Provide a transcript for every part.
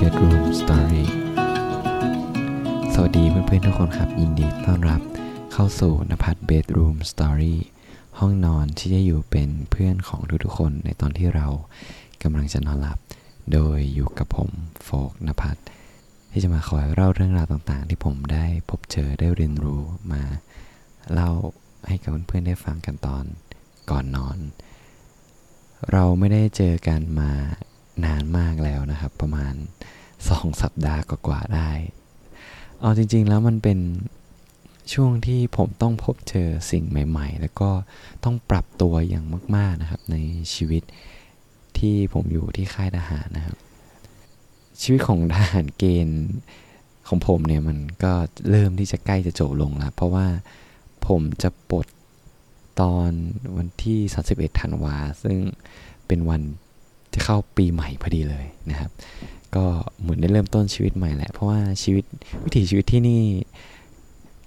Bedroom Story สวัสดีเพื่อนๆทุกคนครับ ยินดีต้อนรับเข้าสู่นภัทร Bedroom Story ห้องนอนที่จะอยู่เป็นเพื่อนของทุกๆคนในตอนที่เรากำลังจะนอนหลับ โดยอยู่กับผมโฟกนภัทรที่จะมาคอยเล่าเรื่องราวต่างๆ ที่ผมได้พบเจอได้เรียนรู้มาเล่าให้กับเพื่อนๆได้ฟังกันตอนก่อนนอน เราไม่ได้เจอกันมา นานมากแล้วนะครับ ประมาณสองสัปดาห์กว่าๆได้ เอาจริง ๆ แล้วมันเป็นช่วงที่ผมต้องพบเจอสิ่งใหม่ ๆ แล้วก็ต้องปรับตัวอย่างมาก ๆนะครับ ในชีวิตที่ผมอยู่ที่ค่ายทหารนะครับ ชีวิตของทหารเกณฑ์ของผมเนี่ยมันก็เริ่มที่จะใกล้จะจบลงแล้ว เพราะว่าผมจะปลดตอนวันที่ 31 ธันวา ซึ่งเป็นวัน จะเข้าปีใหม่พอดีเลยนะครับ ก็เหมือนได้เริ่มต้นชีวิตใหม่แหละ เพราะว่าชีวิตวิถีชีวิตที่นี่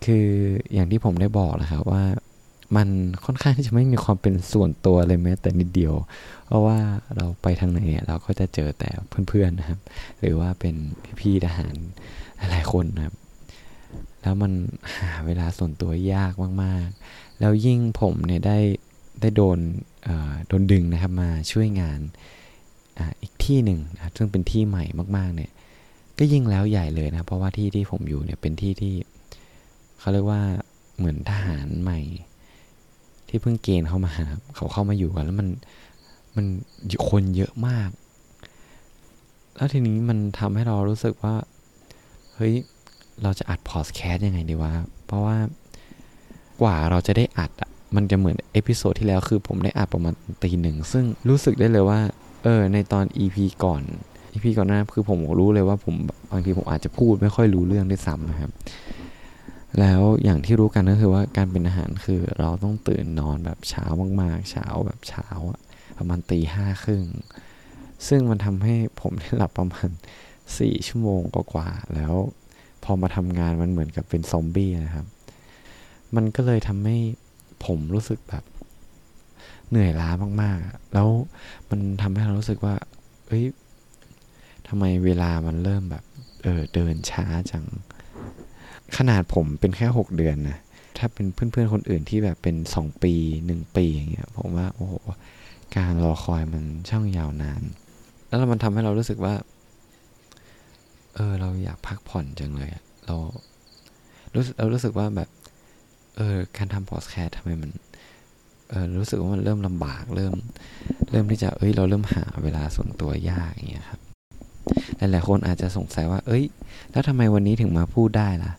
คืออย่างที่ผมได้บอกนะครับว่ามันค่อนข้างที่จะไม่มีความเป็นส่วนตัวเลยแม้แต่นิดเดียว เพราะว่าเราไปทางไหนเนี่ยเราก็จะเจอแต่เพื่อนๆนะครับ หรือว่าเป็นพี่ๆทหารหลายคนนะครับ แล้วมันหาเวลาส่วนตัวยากมากๆ แล้วยิ่งผมเนี่ยได้ได้โดนโดนดึงนะครับมาช่วยงาน ออีกที่หนึ่งนะซึ่งเป็นที่ใหม่มากๆเนี่ยก็ยิ่งแล้วใหญ่เลยนะ เพราะว่าที่ที่ผมอยู่เนี่ยเป็นที่ที่เขาเรียกว่าเหมือนทหารใหม่ ที่เพิ่งเกณฑ์เข้ามาเขาเข้ามาอยู่กันแล้วมันมันคนเยอะมาก แล้วทีนี้มันทำให้เรารู้สึกว่า เฮ้ย เราจะอัดพอดแคสต์ยังไงดีวะ เพราะว่ากว่าเราจะได้อัดอะมันจะเหมือน episode ที่แล้วคือผมได้อัดประมาณตีหนึ่ง ซึ่งรู้สึกได้เลยว่า เออ ในตอน EP ก่อน EP ก่อนหน้าคือผมรู้เลยว่าผมบางทีผมอาจจะพูดไม่ค่อยรู้เรื่องด้วยซ้ำนะครับ แล้วอย่างที่รู้กันก็คือว่าการเป็นทหารคือเราต้องตื่นนอนแบบเช้ามากๆ เช้าแบบเช้าประมาณตีห้าครึ่ง ซึ่งมันทำให้ผมได้หลับประมาณสี่ชั่วโมงกว่าๆแล้วพอมาทำงานมันเหมือนกับเป็นซอมบี้นะครับ มันก็เลยทำให้ผมรู้สึกแบบ เหนื่อยล้ามากๆ แล้วมันทำให้เรารู้สึกว่า เอ้ยทำไมเวลามันเริ่มแบบ เออเดินช้าจัง ขนาดผมเป็นแค่หกเดือนนะ ถ้าเป็นเพื่อนๆคนอื่นที่แบบเป็นสองปีหนึ่งปีอย่างเงี้ย ผมว่า โอ้โห การรอคอยมันช่างยาวนาน แล้วมันทำให้เรารู้สึกว่า เออ เราอยากพักผ่อนจังเลย เรารู้สึกเรารู้สึกว่าแบบ เออ การทำพอดแคสต์ทำไมมัน รู้สึกว่ามันเริ่มลำบากเริ่ม เริ่มที่จะเอ้ย เราเริ่มหาเวลาส่วนตัวยากอย่างเงี้ยครับหลายๆคนอาจจะสงสัยว่า เอ้ย แล้วทำไมวันนี้ถึงมาพูดได้ล่ะ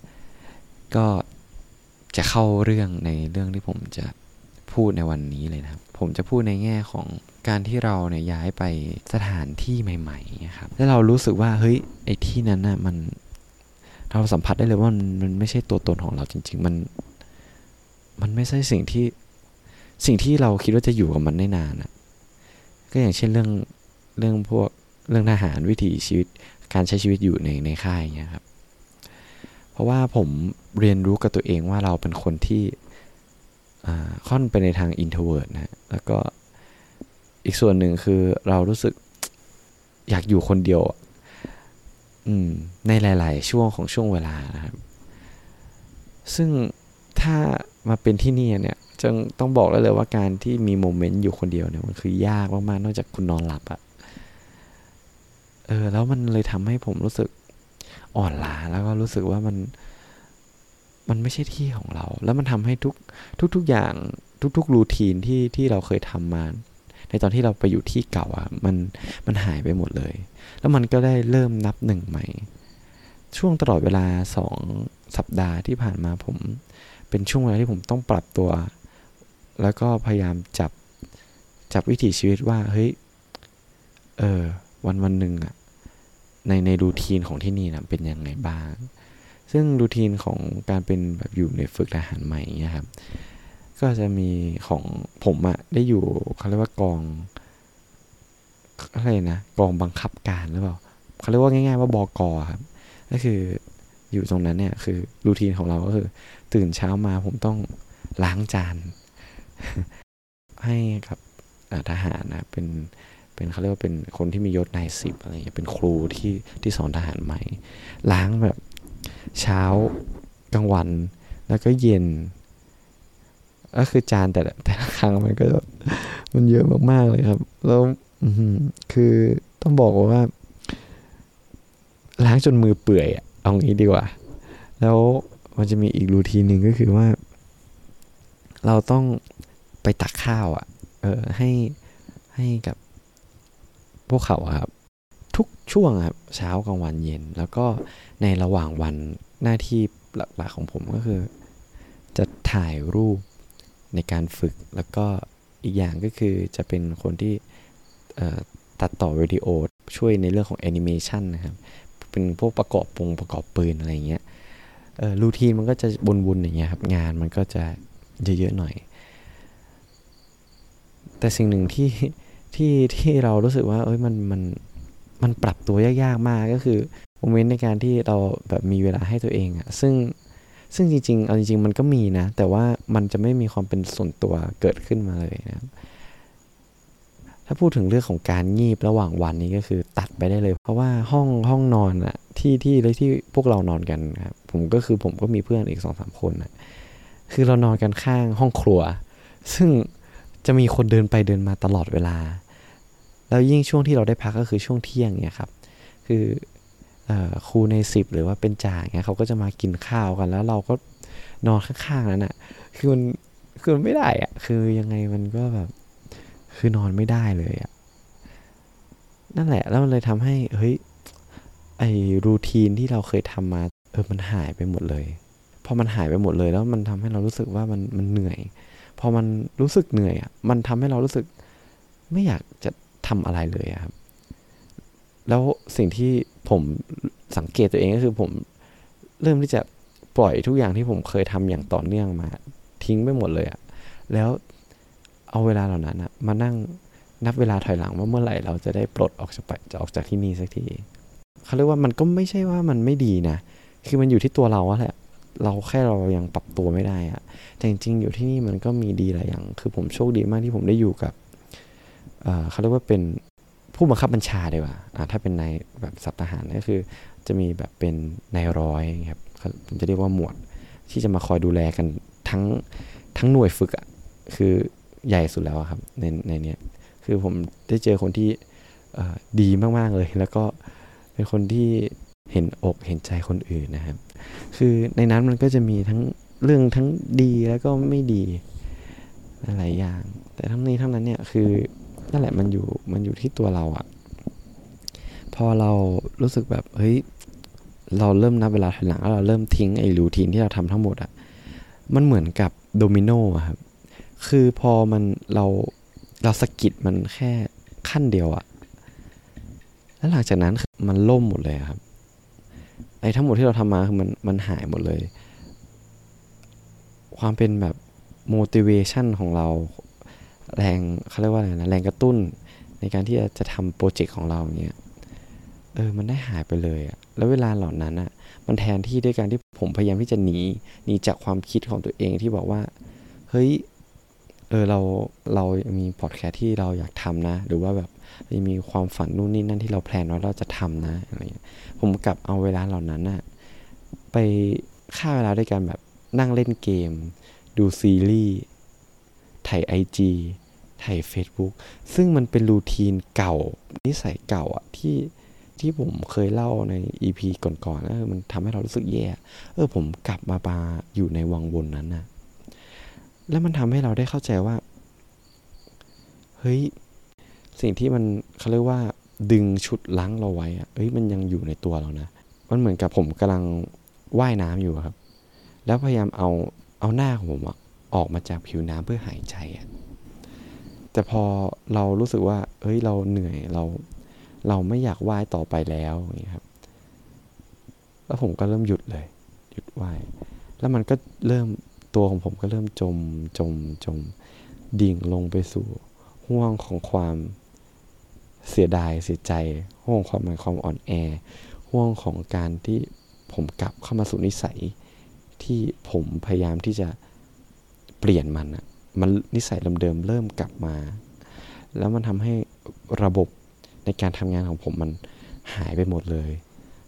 ก็จะเข้าเรื่องในเรื่องที่ผมจะพูดในวันนี้เลยนะครับ ผมจะพูดในแง่ของการที่เราเนี่ยย้ายไปสถานที่ใหม่ๆนะครับ แล้วเรารู้สึกว่าเฮ้ยไอ้ที่นั้นน่ะมันเราสัมผัสได้เลยว่ามันมันไม่ใช่ตัวตนของเราจริง ๆ มัน มันไม่ใช่สิ่งที่ สิ่งที่เราคิดว่าจะอยู่กับมันได้นานอะก็อย่างเช่นเรื่องเรื่องพวกเรื่องทหารวิถีชีวิตการใช้ชีวิตอยู่ในในค่ายเงี้ยครับ เพราะว่าผมเรียนรู้กับตัวเองว่าเราเป็นคนที่ค่อนไปในทาง introvert นะแล้วก็อีกส่วนหนึ่งคือเรารู้สึกอยากอยู่คนเดียว อืม ในหลาย ๆ ช่วงของช่วงเวลานะครับ ซึ่งถ้ามาเป็นที่นี่เนี่ย จึงต้องบอกได้เลยว่าการที่มีโมเมนต์อยู่คนเดียวเนี่ยมันคือยากมากๆนอกจากคุณนอนหลับอะเออ แล้วมันเลยทำให้ผมรู้สึกอ่อนล้าแล้วก็รู้สึกว่ามัน มันไม่ใช่ที่ของเรา แล้วมันทำให้ทุกทุกๆอย่างทุกๆรูทีนที่ที่เราเคยทำมา ในตอนที่เราไปอยู่ที่เก่าอะมันมันหายไปหมดเลย แล้วมันก็ได้เริ่มนับหนึ่งใหม่ ช่วงตลอดเวลาสองสัปดาห์ที่ผ่านมาผม เป็นช่วงเวลาที่ผมต้องปรับตัว แล้วก็พยายามจับจับวิถีชีวิตว่าเฮ้ยเออวันวันหนึ่งอะในในรูทีนของที่นี่นะเป็นยังไงบ้าง ซึ่งรูทีนของการเป็นแบบอยู่ในฝึกทหารใหม่เนี่ยครับ ก็จะมีของผมอะได้อยู่เขาเรียกว่ากองอะไรนะกองบังคับการหรือเปล่าเขาเรียกว่าง่าย ๆ ว่าบอกอครับก็คืออยู่ตรงนั้นเนี่ยคือรูทีนของเราก็คือ ตื่นเช้ามาผมต้องล้างจาน ให้กับทหารนะเป็นเป็นเขาเรียกว่าเป็นคนที่มียศนายสิบอะไรเงี้ยเป็นครูที่ที่สอนทหารใหม่ ล้างแบบเช้ากลางวัน แล้วก็เย็น ก็คือจานแต่ละแต่ละครั้งมันก็มันเยอะมากๆเลยครับ แล้วคือต้องบอกว่า ล้างจนมือเปื่อยอะเอางี้ดีกว่า แล้วมันจะมีอีกรูทีนหนึ่งก็คือว่า เราต้อง ไปตักข้าวอะ่ะ เออให้ให้กับพวกเขาครับ ทุกช่วงครับเช้ากลางวันเย็น แล้วก็ในระหว่างวันหน้าที่หลักๆของผมก็คือ จะถ่ายรูปในการฝึกแล้วก็อีกอย่างก็คือจะเป็นคนที่ตัดต่อวิดีโอช่วยในเรื่องของแอนิเมชันนะครับ เป็นพวกประกอบปงประกอบปืนอะไรเงี้ยรูทีนมันก็จะบุนๆอย่างเงี้ยครับ งานมันก็จะเยอะๆหน่อย แต่สิ่งหนึ่งที่ที่ที่เรารู้สึกว่า เอ้ยมันมันมันปรับตัวยากๆมากก็คือโมเมนต์ในการที่เราแบบมีเวลาให้ตัวเองอะซึ่งซึ่งจริงๆ เอาจริง ๆ มันก็มีนะ แต่ว่ามันจะไม่มีความเป็นส่วนตัวเกิดขึ้นมาเลยนะถ้าพูดถึงเรื่องของการงีบระหว่างวันนี้ก็คือตัดไปได้เลย เพราะว่าห้องห้องนอนอะที่ที่เลยที่พวกเรานอนกันครับผมก็คือผมก็มีเพื่อนอีกสองสามคนอะคือเรานอนกันข้างห้องครัว ซึ่ง จะมีคนเดินไปเดินมาตลอดเวลา แล้วยิ่งช่วงที่เราได้พักก็คือช่วงเที่ยงเนี่ยครับ คือครูในสิบหรือว่าเป็นจ่าเนี่ยเขาก็จะมากินข้าวกัน แล้วเราก็นอนข้างๆนั้นอะคือมันคือมันไม่ได้อะคือยังไงมันก็แบบ คือนอนไม่ได้เลยอะนั่นแหละ แล้วมันเลยทำให้ เฮ้ย ไอ้รูทีนที่เราเคยทำมา เออ มันหายไปหมดเลย พอมันหายไปหมดเลย แล้วมันทำให้เรารู้สึกว่ามันมันเหนื่อย พอมันรู้สึกเหนื่อยอะมันทำให้เรารู้สึก ไม่อยากจะทำอะไรเลยครับ แล้วสิ่งที่ผมสังเกตตัวเองก็คือผมเริ่มที่จะปล่อยทุกอย่างที่ผมเคยทำอย่างต่อเนื่องมา ทิ้งไปหมดเลยอะแล้วเอาเวลาเหล่านั้นอะมานั่งนับเวลาถอยหลังว่าเมื่อไหร่เราจะได้ปลดออกจากไปจะออกจากที่นี่สักทีเขาเรียกว่ามันก็ไม่ใช่ว่ามันไม่ดีนะ คือมันอยู่ที่ตัวเราแหละ เราแค่เรายังปรับตัวไม่ได้อะแต่จริงๆอยู่ที่นี่มันก็มีดีหลายอย่าง คือผมโชคดีมากที่ผมได้อยู่กับเขาเรียกว่าเป็นผู้บังคับบัญชาดีกว่าถ้าเป็นนายแบบสับทหารก็คือ จะมีแบบเป็นนายร้อยครับผมจะเรียกว่าหมวด ที่จะมาคอยดูแลกันทั้งทั้งหน่วยฝึกอะคือใหญ่สุดแล้วครับในในเนี้ยคือผมได้เจอคนที่ดีมากๆเลย แล้วก็เป็นคนที่ เห็นอกเห็นใจคนอื่นนะครับ คือในนั้นมันก็จะมีทั้งเรื่องทั้งดีแล้วก็ไม่ดีหลายอย่าง แต่ทั้งนี้ทั้งนั้นเนี่ยคือนั่นแหละมันอยู่มันอยู่ที่ตัวเราอะพอเรารู้สึกแบบเฮ้ยเราเริ่มนับเวลาถอยหลังแล้วเราเริ่มทิ้งไอ้รูทีนที่เราทำทั้งหมดอะมันเหมือนกับโดมิโนอะครับคือพอมันเราเราสกิดมันแค่ขั้นเดียวอะแล้วหลังจากนั้นมันล่มหมดเลยครับ ไอ้ทั้งหมดที่เราทำมาคือมันมันหายหมดเลย ความเป็นแบบ motivation ของเรา แรงเขาเรียกว่าอะไรนะแรงกระตุ้นในการที่จะทำโปรเจกต์ของเราเนี่ยเออ มันได้หายไปเลยอะแล้วเวลาเหล่านั้นอะมันแทนที่ด้วยการที่ผมพยายามที่จะหนีหนีจากความคิดของตัวเองที่บอกว่า เฮ้ย เออเราเรามีพอดแคสต์ที่เราอยากทำนะ หรือว่าแบบ มีความฝันนู่นนี่นั่นที่เราแพลนไว้เราจะทำนะอะไรเงี้ยผมกลับเอาเวลาเหล่านั้นอะไปฆ่าเวลาด้วยการแบบนั่งเล่นเกม ดูซีรีส์ถ่ายไอจีถ่าย Facebook ซึ่งมันเป็นรูทีนเก่า นิสัยเก่าอะที่ที่ผมเคยเล่าใน EP ก่อนๆแล้วมันทำให้เรารู้สึกแย่ เออผมกลับมาปาอยู่ในวังวนนั้นนะแล้วมันทำให้เราได้เข้าใจว่า เฮ้ย สิ่งที่มันเขาเรียกว่าดึงชุดล้างเราไว้อะเอ้ยมันยังอยู่ในตัวเรานะ มันเหมือนกับผมกำลังว่ายน้ำอยู่ครับ แล้วพยายามเอาเอาหน้าของผมออกมาจากผิวน้ำเพื่อหายใจอะแต่พอเรารู้สึกว่า เอ้ย เราเหนื่อยเรา เราไม่อยากว่ายต่อไปแล้วอย่างนี้ครับ แล้วผมก็เริ่มหยุดเลย หยุดว่าย แล้วมันก็เริ่มตัวของผมก็เริ่มจมจมจม ดิ่งลงไปสู่ห่วงของความ เสียดายเสียใจห่วงความหมายความอ่อนแอห่วงของการที่ผมกลับเข้ามาสู่นิสัย ที่ผมพยายามที่จะเปลี่ยนมันอะมันนิสัยเดิมๆเริ่มกลับมา แล้วมันทำให้ระบบในการทำงานของผมมันหายไปหมดเลย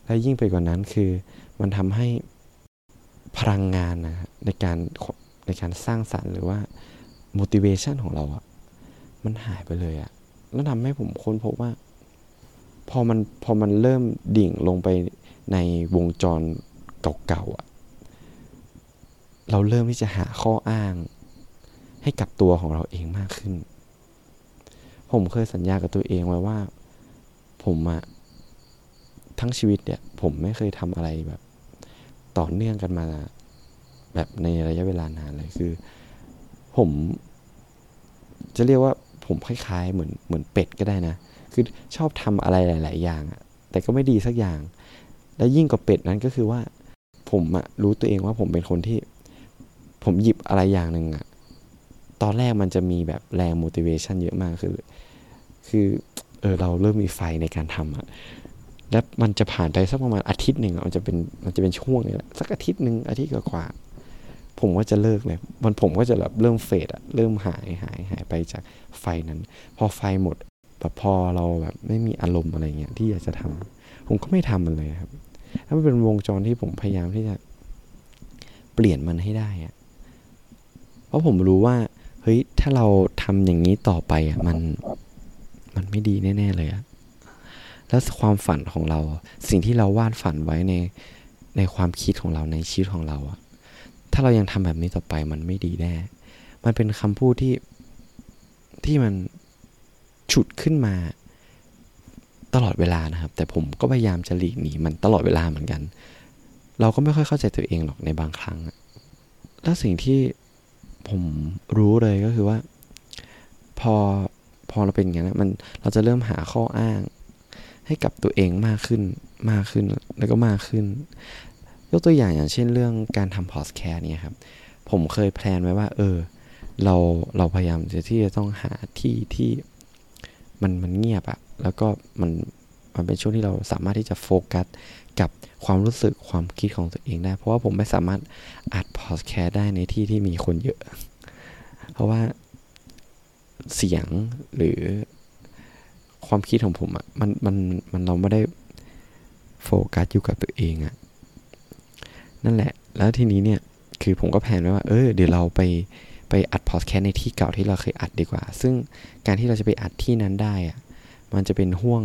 และยิ่งไปกว่านั้นคือมันทำให้พลังงานนะในการในการสร้างสรรค์หรือว่า motivation ของเราอะมันหายไปเลยอะ แล้วทำให้ผมค้นพบว่า พอมันพอมันเริ่มดิ่งลงไปในวงจรเก่าๆอะเราเริ่มที่จะหาข้ออ้าง ให้กับตัวของเราเองมากขึ้น ผมเคยสัญญากับตัวเองไว้ว่า ผมอะทั้งชีวิตเนี่ย ผมไม่เคยทำอะไรแบบ ต่อเนื่องกันมาแบบในระยะเวลานานเลยคือ ผมจะเรียกว่า ผมคล้ายๆ เหมือนเหมือนเป็ดก็ได้นะ คือชอบทำอะไรหลาย ๆ อย่าง แต่ก็ไม่ดีสักอย่าง และยิ่งกว่าเป็ดนั้นก็คือว่า ผมอะรู้ตัวเองว่าผมเป็นคนที่ ผมหยิบอะไรอย่างหนึ่งอะตอนแรกมันจะมีแบบแรง motivation เยอะมากคือ คือเออเราเริ่มมีไฟในการทำอะแล้วมันจะผ่านไปสักประมาณอาทิตย์หนึ่งมันจะเป็นมันจะเป็นช่วงนี้แหละสักอาทิตย์หนึ่งอาทิตย์กว่า ผมก็จะเลิกเลย มันผมก็จะแบบเริ่มเฟดอะเริ่มหายหายหายไปจากไฟนั้น พอไฟหมดแบบพอเราแบบไม่มีอารมณ์อะไรเงี้ยที่อยากจะทำผมก็ไม่ทำมันเลยครับถ้ามันเป็นวงจรที่ผมพยายามที่จะเปลี่ยนมันให้ได้อะเพราะผมรู้ว่าเฮ้ยถ้าเราทำอย่างนี้ต่อไปอะมันมันไม่ดีแน่ ๆ เลยอะแล้วความฝันของเรา สิ่งที่เราวาดฝันไว้ในในความคิดของเราในชีวิตของเราอะ ถ้าเรายังทำแบบนี้ต่อไปมันไม่ดีแน่ มันเป็นคำพูดที่ที่มันฉุดขึ้นมาตลอดเวลานะครับ แต่ผมก็พยายามจะหลีกหนีมันตลอดเวลาเหมือนกัน เราก็ไม่ค่อยเข้าใจตัวเองหรอกในบางครั้ง แล้วสิ่งที่ผมรู้เลยก็คือว่า พอพอเราเป็นอย่างนั้นมันเราจะเริ่มหาข้ออ้าง ให้กับตัวเองมากขึ้นมากขึ้นแล้วก็มากขึ้น ยกตัวอย่างอย่างเช่นเรื่องการทำพอสแคร์เนี่ยครับ ผมเคย plan ไว้ว่า เออ เราเราพยายามจะที่จะต้องหาที่ที่มันมันเงียบอะแล้วก็มันมันเป็นช่วงที่เราสามารถที่จะโฟกัสกับความรู้สึกความคิดของตัวเองได้ เพราะว่าผมไม่สามารถอัดพอดแคสต์ได้ในที่ที่มีคนเยอะ เพราะว่าเสียงหรือความคิดของผมอะมันมันมันเราไม่ได้โฟกัสอยู่กับตัวเองอะ นั่นแหละ แล้วทีนี้เนี่ย คือผมก็แผนไว้ว่า เออ เดี๋ยวเราไปไปอัดพอดแคสต์ในที่เก่าที่เราเคยอัดดีกว่า ซึ่งการที่เราจะไปอัดที่นั้นได้อะมันจะเป็นช่วง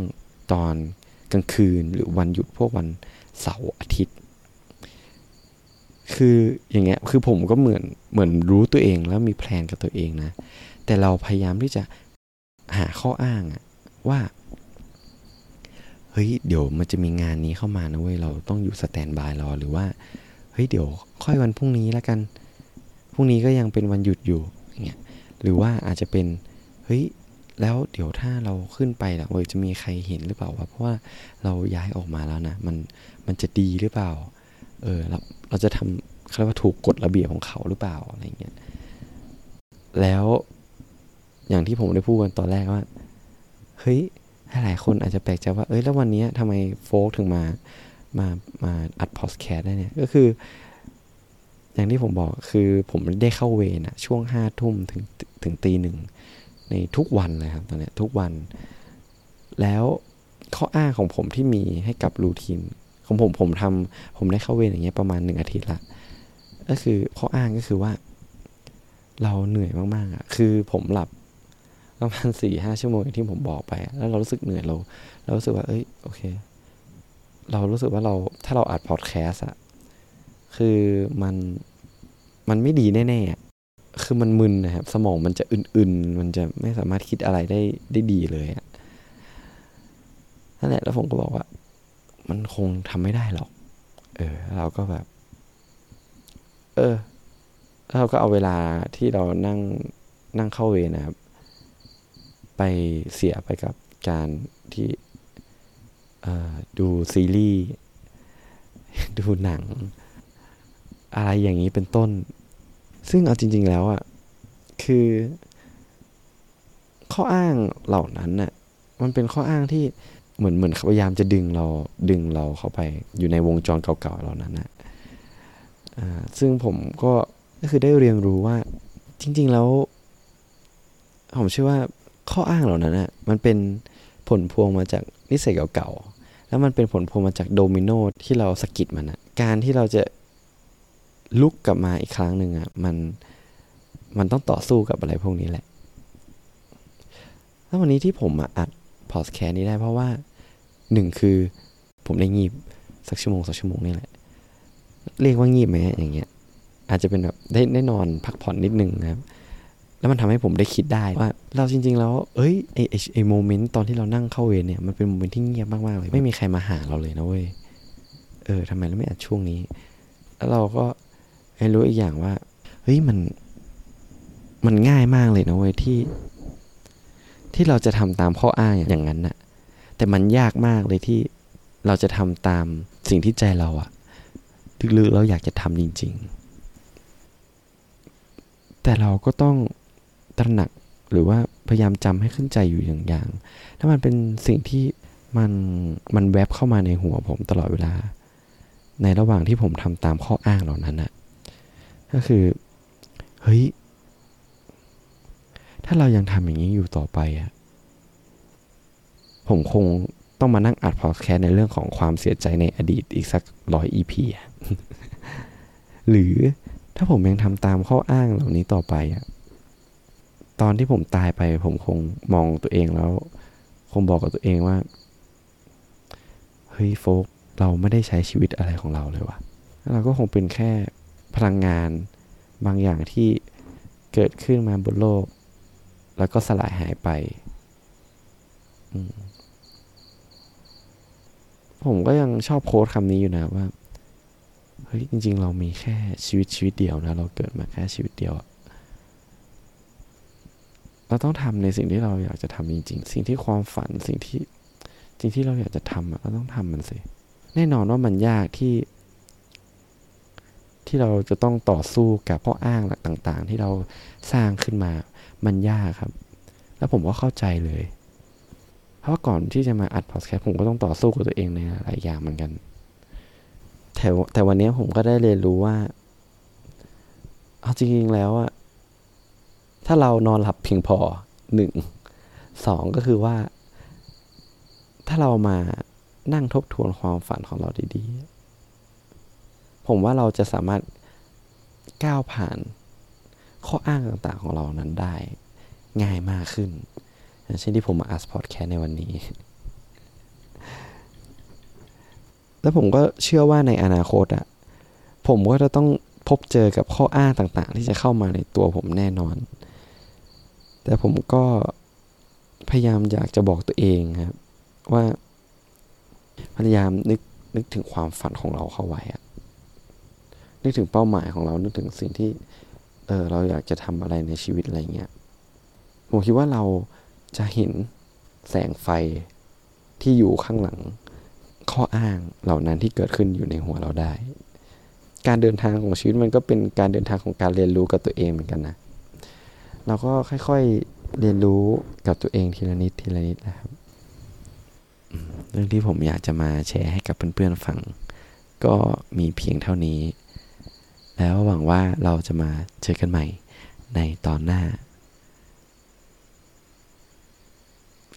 ตอนกลางคืนหรือวันหยุดพวกวันเสาร์อาทิตย์ คืออย่างเงี้ย คือผมก็เหมือนเหมือนรู้ตัวเองแล้วมี plan กับตัวเองนะ แต่เราพยายามที่จะหาข้ออ้างอะว่าเฮ้ยเดี๋ยวมันจะมีงานนี้เข้ามานะเว้ยเราต้องอยู่ standby รอหรือว่า เฮ้ยเดี๋ยวค่อยวันพรุ่งนี้แล้วกันพรุ่งนี้ก็ยังเป็นวันหยุดอยู่อย่างเงี้ยหรือว่าอาจจะเป็นเฮ้ยแล้วเดี๋ยวถ้าเราขึ้นไปล่ะเออจะมีใครเห็นหรือเปล่าวะเพราะว่าเราย้ายออกมาแล้วนะมันมันจะดีหรือเปล่าเออเราเราจะทำเขาเรียกว่าถูกกฎระเบียบของเขาหรือเปล่าอะไรเงี้ยแล้วอย่างที่ผมได้พูดกันตอนแรกว่า เฮ้ยหลายคนอาจจะแปลกใจว่า เอ้ย แล้ววันนี้ทำไมโฟกถึงมา มามาอัดพอดแคสต์ได้เนี่ยก็คือ อย่างที่ผมบอกคือผมได้เข้าเวรอะช่วงห้าทุ่มถึงถึงตีหนึ่งในทุกวันเลยครับตอนเนี้ยทุกวัน แล้วข้ออ้างของผมที่มีให้กับรูทีนของผมผมทำผมได้เข้าเวรอย่างเงี้ยประมาณหนึ่งอาทิตย์ละก็คือข้ออ้างก็คือว่า เราเหนื่อยมากๆอะคือผมหลับประมาณสี่ห้าชั่วโมงที่ผมบอกไป แล้วเรารู้สึกเหนื่อยเรา เรารู้สึกว่า เอ้ยโอเค เรารู้สึกว่าเราถ้าเราอัดพอดแคสอะคือมันมันไม่ดีแน่ๆ คือมันมึนนะครับ สมองมันจะอื่นๆ มันจะไม่สามารถคิดอะไรได้ได้ดีเลยอะนั่นแหละแล้วผมก็บอกว่า มันคงทำไม่ได้หรอก เออ เราก็แบบ เออเราก็เอาเวลาที่เรานั่งนั่งเข้าเวนะครับ ไปเสียไปกับการที่ ดูซีรีส์ดูหนัง อะไรอย่างนี้เป็นต้น ซึ่งเอาจริง ๆ แล้วอะ่ะคือ ข้ออ้างเหล่านั้นน่ะมันเป็นข้ออ้างที่เหมือนเหมือนพยายามจะดึงเราดึงเราเข้าไปอยู่ในวงจรเก่าๆเหล่านั้นนะอ่าซึ่งผมก็ก็คือได้เรียนรู้ว่า จริง ๆ แล้ว ผมเชื่อว่าข้ออ้างเหล่านั้นน่ะมันเป็น ผลพวงมาจากนิสัยเก่าๆ แล้วมันเป็นผลพวงมาจากโดมิโนที่เราสกิดมันอะการที่เราจะลุกกลับมาอีกครั้งหนึ่งอะมันมันต้องต่อสู้กับอะไรพวกนี้แหละ แล้ววันนี้ที่ผมมาอัดพอดแคสนี้ได้เพราะว่าหนึ่งคือผมได้งีบสักชั่วโมงสักชั่วโมงนี่แหละ เรียกว่างีบไหมอย่างเงี้ย อาจจะเป็นแบบได้ได้นอนพักผ่อนนิดนึงนะครับ แล้วมันทำให้ผมได้คิดได้ว่า เราจริง ๆ แล้วเอ้ยไอไอ moment ตอนที่เรานั่งเข้าเวรเนี่ยมันเป็น moment ที่เงียบมากๆเลย ไม่มีใครมาหาเราเลยนะเว้ยเออทำไมเราไม่อัดช่วงนี้ แล้วเราก็ให้รู้อีกอย่างว่าเฮ้ยมันมันง่ายมากเลยนะเว้ยที่ ที่เราจะทำตามข้ออ้างอย่างนั้นน่ะ แต่มันยากมากเลยที่เราจะทำตามสิ่งที่ใจเราอะลึกๆเราอยากจะทำจริง ๆ แต่เราก็ต้อง ตระหนักหรือว่าพยายามจำให้ขึ้นใจอยู่อย่างๆถ้ามันเป็นสิ่งที่มันมันแวบเข้ามาในหัวผมตลอดเวลา ในระหว่างที่ผมทำตามข้ออ้างเหล่านั้นอะก็คือ เฮ้ย ถ้าเรายังทำอย่างนี้อยู่ต่อไปอะผมคงต้องมานั่งอัดพอดแคสต์ในเรื่องของความเสียใจในอดีตอีกสักร้อยอีพีอะหรือถ้าผมยังทำตามข้ออ้างเหล่านี้ต่อไปอะ ตอนที่ผมตายไป ผมคงมองตัวเองแล้ว คงบอกกับตัวเองว่า เฮ้ยโฟกเราไม่ได้ใช้ชีวิตอะไรของเราเลยวะเราก็คงเป็นแค่พลังงานบางอย่างที่เกิดขึ้นมาบนโลก แล้วก็สลายหายไป ผมก็ยังชอบโค้ดคำนี้อยู่นะว่า เฮ้ยจริง ๆ เรามีแค่ชีวิตชีวิตเดียวนะ เราเกิดมาแค่ชีวิตเดียว เราต้องทำในสิ่งที่เราอยากจะทำจริง ๆ สิ่งที่ความฝันสิ่งที่สิ่งที่เราอยากจะทำเราต้องทำมันสิ แน่นอนว่ามันยากที่ ที่เราจะต้องต่อสู้กับข้ออ้างหลักต่าง ๆ ที่เราสร้างขึ้นมา มันยากครับ แล้วผมก็เข้าใจเลย เพราะก่อนที่จะมาอัดพอดแคสต์ผมก็ต้องต่อสู้กับตัวเองในหลายอย่างเหมือนกันแต่แต่วันนี้ผมก็ได้เรียนรู้ว่าเอาจริงๆแล้วอะ ถ้าเรานอนหลับเพียงพอหนึ่งสองก็คือว่า ถ้าเรามานั่งทบทวนความฝันของเราดีๆ ผมว่าเราจะสามารถก้าวผ่านข้ออ้างต่างๆของเรานั้นได้ ง่ายมากขึ้น เช่นที่ผมมาอัดพอดแคสในวันนี้ แล้วผมก็เชื่อว่าในอนาคตอะผมก็จะต้องพบเจอกับข้ออ้างต่างๆ ที่จะเข้ามาในตัวผมแน่นอน แต่ผมก็พยายามอยากจะบอกตัวเองครับ ว่าพยายามนึกนึกถึงความฝันของเราเข้าไว้อะนึกถึงเป้าหมายของเรานึกถึงสิ่งที่เออเราอยากจะทำอะไรในชีวิตอะไรเงี้ยผมคิดว่าเราจะเห็นแสงไฟที่อยู่ข้างหลังข้ออ้างเหล่านั้นที่เกิดขึ้นอยู่ในหัวเราได้ การเดินทางของชีวิตมันก็เป็นการเดินทางของการเรียนรู้กับตัวเองเหมือนกันนะ เราก็ค่อยๆเรียนรู้กับตัวเองทีละนิดทีละนิดนะครับเรื่องที่ผมอยากจะมาแชร์ให้กับเพื่อนๆฟัง ก็มีเพียงเท่านี้ แล้วหวังว่าเราจะมาเจอกันใหม่ในตอนหน้า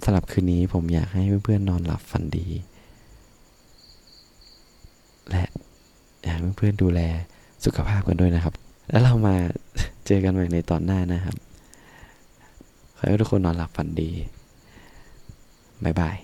สำหรับคืนนี้ผมอยากให้เพื่อนๆนอนหลับฝันดี และอยากให้เพื่อนๆดูแลสุขภาพกันด้วยนะครับ แล้วเรามาเจอกันใหม่ในตอนหน้านะครับ ขอให้ทุกคนนอนหลับฝันดี บ๊ายบาย